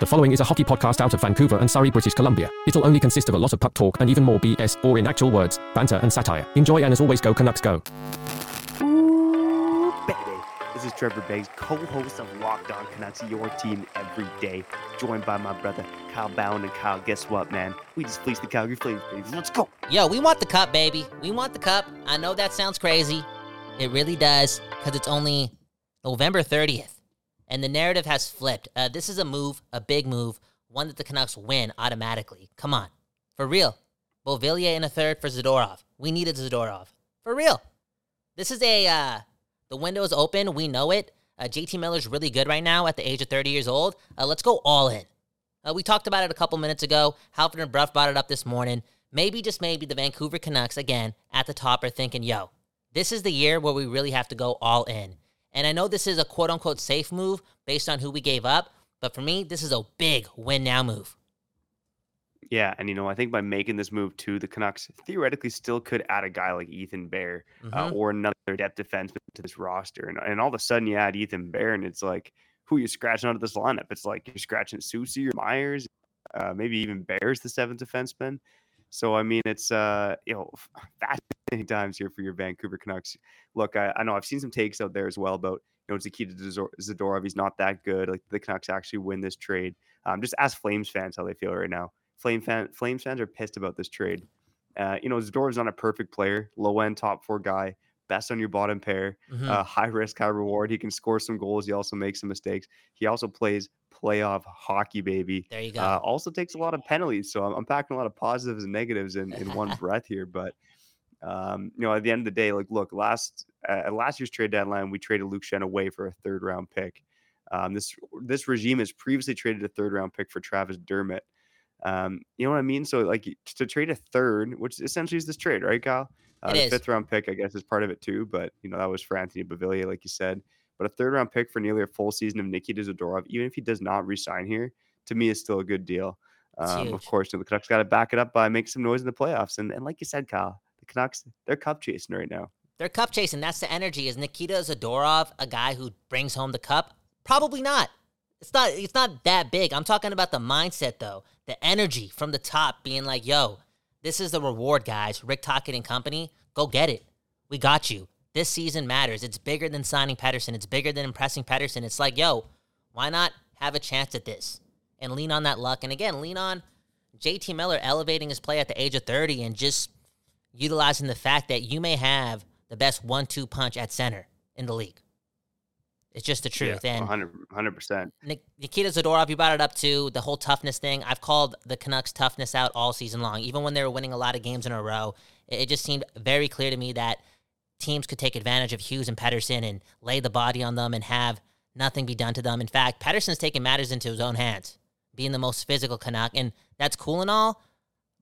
The following is a hockey podcast out of Vancouver and Surrey, British Columbia. It'll only consist of a lot of puck talk and even more BS, or in actual words, banter and satire. Enjoy and as always, go Canucks go. Ooh, baby. This is Trevor Beggs, co-host of Locked On Canucks, your team every day, joined by my brother Kyle Bhawan. And Kyle, guess what, man? We just fleeced the Calgary Flames, baby. Let's go. Yo, we want the cup, baby. We want the cup. I know that sounds crazy. It really does, because it's only November 30th. And the narrative has flipped. Uh, this is a move, a big move, one that the Canucks win automatically. Come on. For real. Beauvillier in a third for Zadorov. We needed Zadorov. For real. This is a, uh, the window is open. We know it. Uh, JT Miller's really good right now at the age of 30 years old. Uh, let's go all in. Uh, we talked about it a couple minutes ago. Halford and Brough brought it up this morning. Maybe, just maybe, the Vancouver Canucks, again, at the top are thinking, yo, this is the year where we really have to go all in. And I know this is a quote unquote safe move based on who we gave up, but for me, this is a big win now move. Yeah, and you know, I think by making this move too, the Canucks theoretically still could add a guy like Ethan Bear uh, Mhm. or another depth defenseman to this roster, and, and all of a sudden you add Ethan Bear, and it's like who you scratching out of this lineup? It's like you're scratching Soucy or Myers, uh, maybe even Bears the seventh defenseman. So I mean, it's uh, you know, fascinating times here for your Vancouver Canucks. Look, I, I know I've seen some takes out there as well about you know Zakita Zador- Zadorov. He's not that good. Like the Canucks actually win this trade. Um, just ask Flames fans how they feel right now. Flame fan, Flames fans are pissed about this trade. Uh, you know, Zadorov's not a perfect player, low end top four guy, best on your bottom pair, Mhm. uh, high risk, high reward. He can score some goals. He also makes some mistakes. He also plays playoff hockey, baby. there you go. Uh, also takes a lot of penalties. So I'm, I'm packing a lot of positives and negatives in, in one breath here. But um, you know, at the end of the day, like, look, last uh, at last year's trade deadline, we traded Luke Schenn away for a third round pick. Um, this this regime has previously traded a third round pick for Travis Dermott. Um, you know what I mean? So like to trade a third, which essentially is this trade, right, Kyle? Uh, the is. fifth round pick, I guess, is part of it too. But you know that was for Anthony Beauvillier, like you said. But a third round pick for nearly a full season of Nikita Zadorov, even if he does not resign here, to me is still a good deal. Um, of course, the Canucks got to back it up by making some noise in the playoffs. And and like you said, Kyle, the Canucks they're cup chasing right now. They're cup chasing. That's the energy. Is Nikita Zadorov a guy who brings home the cup? Probably not. It's not. It's not that big. I'm talking about the mindset, though. The energy from the top, being like, "Yo, this is the reward, guys. Rick Tocchet and company, go get it. We got you. This season matters. It's bigger than signing Pettersson. It's bigger than impressing Pettersson. It's like, yo, why not have a chance at this and lean on that luck? And again, lean on JT Miller elevating his play at the age of 30 and just utilizing the fact that you may have the best one-two punch at center in the league. It's just the truth. Yeah, and 100 percent. Nik- Nikita Zadorov, you brought it up too. The whole toughness thing. I've called the Canucks toughness out all season long. Even when they were winning a lot of games in a row, it just seemed very clear to me that teams could take advantage of Hughes and Pettersson and lay the body on them and have nothing be done to them. In fact, Pettersson's taking matters into his own hands, being the most physical Canuck, and that's cool and all.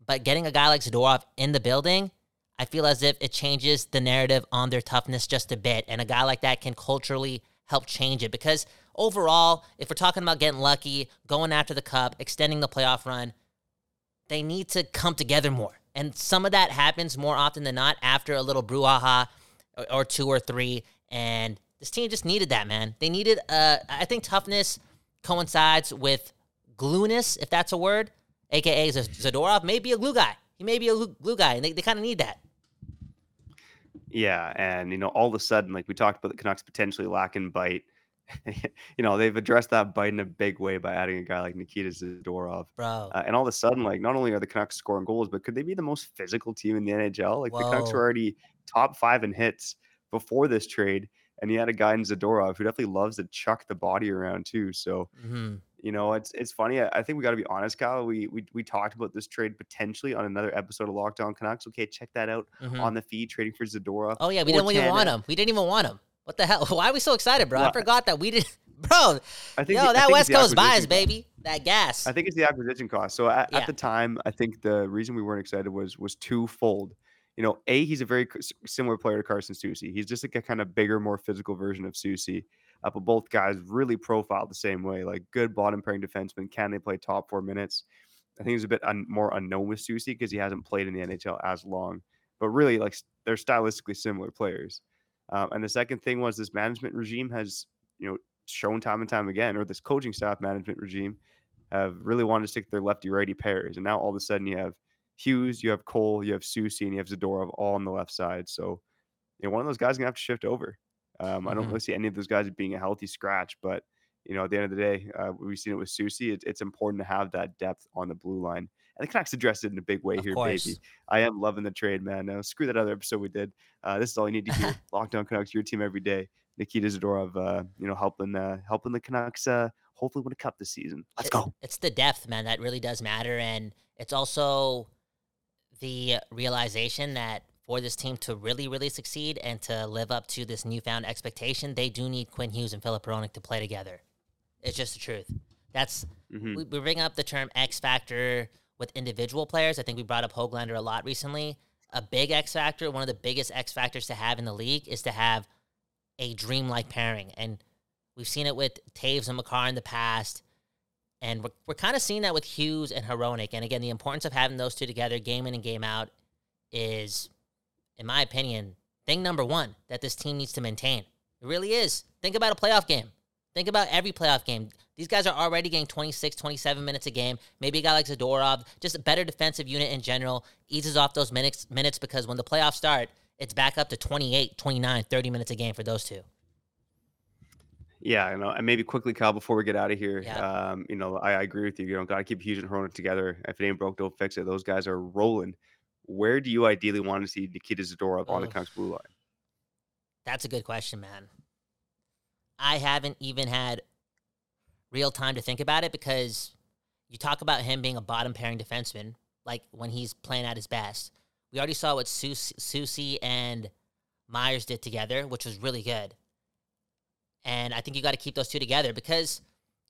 But getting a guy like Zadorov in the building, I feel as if it changes the narrative on their toughness just a bit. And a guy like that can culturally help change it because overall, if we're talking about getting lucky, going after the cup, extending the playoff run, they need to come together more. And some of that happens more often than not after a little brouhaha or, two or three. And this team just needed that, man. They needed, uh, I think toughness coincides with glueness, if that's a word, aka Zadorov may be a glue guy. He may be a glue glue guy, and they, they kind of need that. Yeah, and you know, all of a sudden, like we talked about the Canucks potentially lacking bite. you know, they've addressed that bite in a big way by adding a guy like Nikita Zadorov. Bro, Uh, and all of a sudden, like not only are the Canucks scoring goals, but could they be the most physical team in the NHL? Like the Canucks were already top five in hits before this trade, and he had a guy in Zadorov who definitely loves to chuck the body around too. So hmm you know, it's it's funny. I, I think we got to be honest, Kyle. We, we we talked about this trade potentially on another episode of Locked On Canucks. Okay, check that out hmm on the feed. Trading for Zadorov. Oh yeah, we didn't even want him. We didn't even want him. What the hell? Why are we so excited, bro? I forgot that we didn't, bro. I think Yo, the- I that think West Coast bias, acquisition cost. baby. That gas. I think it's the acquisition cost. So at, Yeah. at the time, I think the reason we weren't excited was was twofold. You know, a he's a very similar player to Carson Soucy. He's just like a kind of bigger, more physical version of Soucy. Uh, but both guys really profiled the same way, like good bottom pairing defensemen. Can they play top four minutes? I think it's a bit un- more unknown with Soucy because he hasn't played in the NHL as long. But really, like they're stylistically similar players. Um, and the second thing was this management regime has, you know, shown time and time again, or this coaching staff management regime have really wanted to stick their lefty righty pairs, and now all of a sudden you have Hughes, you have Cole, you have Soucy, and you have Zadorov all on the left side. So, you know, one of those guys is gonna have to shift over. Um, I don't Mhm. really see any of those guys being a healthy scratch, but you know, at the end of the day, uh, we've seen it with. It's, it's important to have that depth on the blue line, and the Canucks addressed it in a big way Of here, course. baby. I am loving the trade, man. Now, screw that other episode we did. Uh, this is all you need to hear. Locked On Canucks, your team every day. Nikita Zadorov, uh, you know, helping uh, helping the Canucks uh, hopefully win a cup this season. Let's go. It's the depth, man, that really does matter. And it's also the realization that for this team to really, really succeed and to live up to this newfound expectation, they do need Quinn Hughes and Filip Hronek to play together. It's just the truth. That's Mhm. we, we bring up the term X factor with individual players. I think we brought up Hoglander a lot recently. A big X factor, one of the biggest X factors to have in the league, is to have a dreamlike pairing. And we've seen it with Toews and Makar in the past. And we're, we're kind of seeing that with Hughes and Hronek. And again, the importance of having those two together, game in and game out, is, in my opinion, thing number one that this team needs to maintain. It really is. Think about a playoff game. Think about every playoff game. These guys are already getting 26, 27 minutes a game. Maybe a guy like Zadorov, just a better defensive unit in general, eases off those minutes, minutes because when the playoffs start, it's back up to 28, 29, 30 minutes a game for those two. Yeah, I know. And maybe quickly, Kyle, before we get out of here, Yeah. um, you know, I, I agree with you. You know, got to keep Hughes and Hronek together. If it ain't broke, don't fix it. Those guys are rolling. Where do you ideally want to see Nikita Zadorov on the. Canucks blue line? That's a good question, man. I haven't even had real time to think about it because you talk about him being a bottom pairing defenseman, like when he's playing at his best. We already saw what Sus- Soucy and Myers did together, which was really good. And I think you got to keep those two together because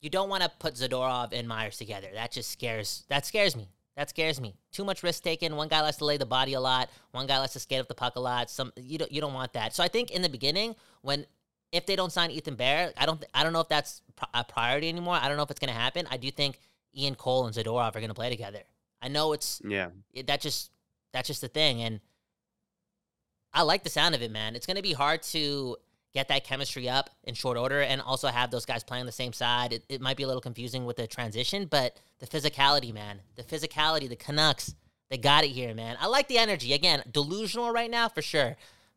you don't want to put Zadorov and Myers together. That just scares. That scares me. That scares me. Too much risk taken. One guy likes to lay the body a lot. One guy likes to skate up the puck a lot. Some you don't you don't want that. So I think in the beginning, when if they don't sign Ethan Bear, I don't I don't know if that's a priority anymore. I don't know if it's going to happen. I do think Ian Cole and Zadorov are going to play together. I know it's Yeah. it, that just that's just the thing and i like the sound of it man it's going to be hard to get that chemistry up in short order and also have those guys playing the same side it, it might be a little confusing with the transition but the physicality man the physicality the canucks they got it here man i like the energy again delusional right now for sure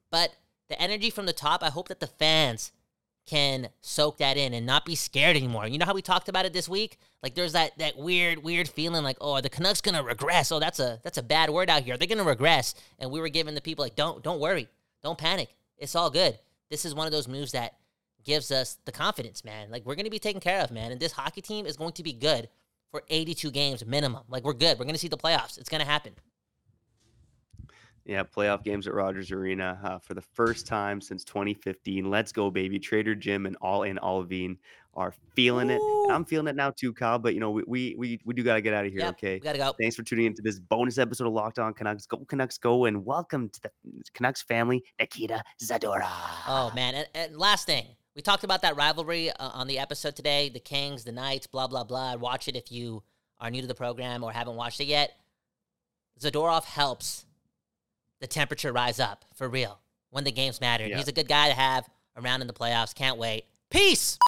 but the energy from the top i hope that the fans can soak that in and not be scared anymore. You know how we talked about it this week? Like there's that that weird weird feeling like, "Oh, are the Canucks going to regress? Oh, that's a that's a bad word out here. They're going to regress." And we were giving the people like, "Don't don't worry. Don't panic. It's all good." This is one of those moves that gives us the confidence, man. Like we're going to be taken care of, man. And this hockey team is going to be good for 82 games minimum. Like we're good. We're going to see the playoffs. It's going to happen. Yeah, playoff games at Rogers Arena uh, for the first time since 2015. Let's go, baby! Trader Jim and All In Allvin are feeling it. I'm feeling it now too, Kyle. But you know, we we we, we do gotta get out of here. Yep, Okay. We got to go. Thanks for tuning into this bonus episode of Locked On Canucks. Go Canucks, go! And welcome to the Canucks family, Nikita Zadorov. Oh man, and, and last thing, we talked about that rivalry uh, on the episode today, the Kings, the Knights, blah blah blah. Watch it if you are new to the program or haven't watched it yet. Zadorov helps the temperature rise up for real when the games matter. Yeah. He's a good guy to have around in the playoffs. Can't wait. Peace.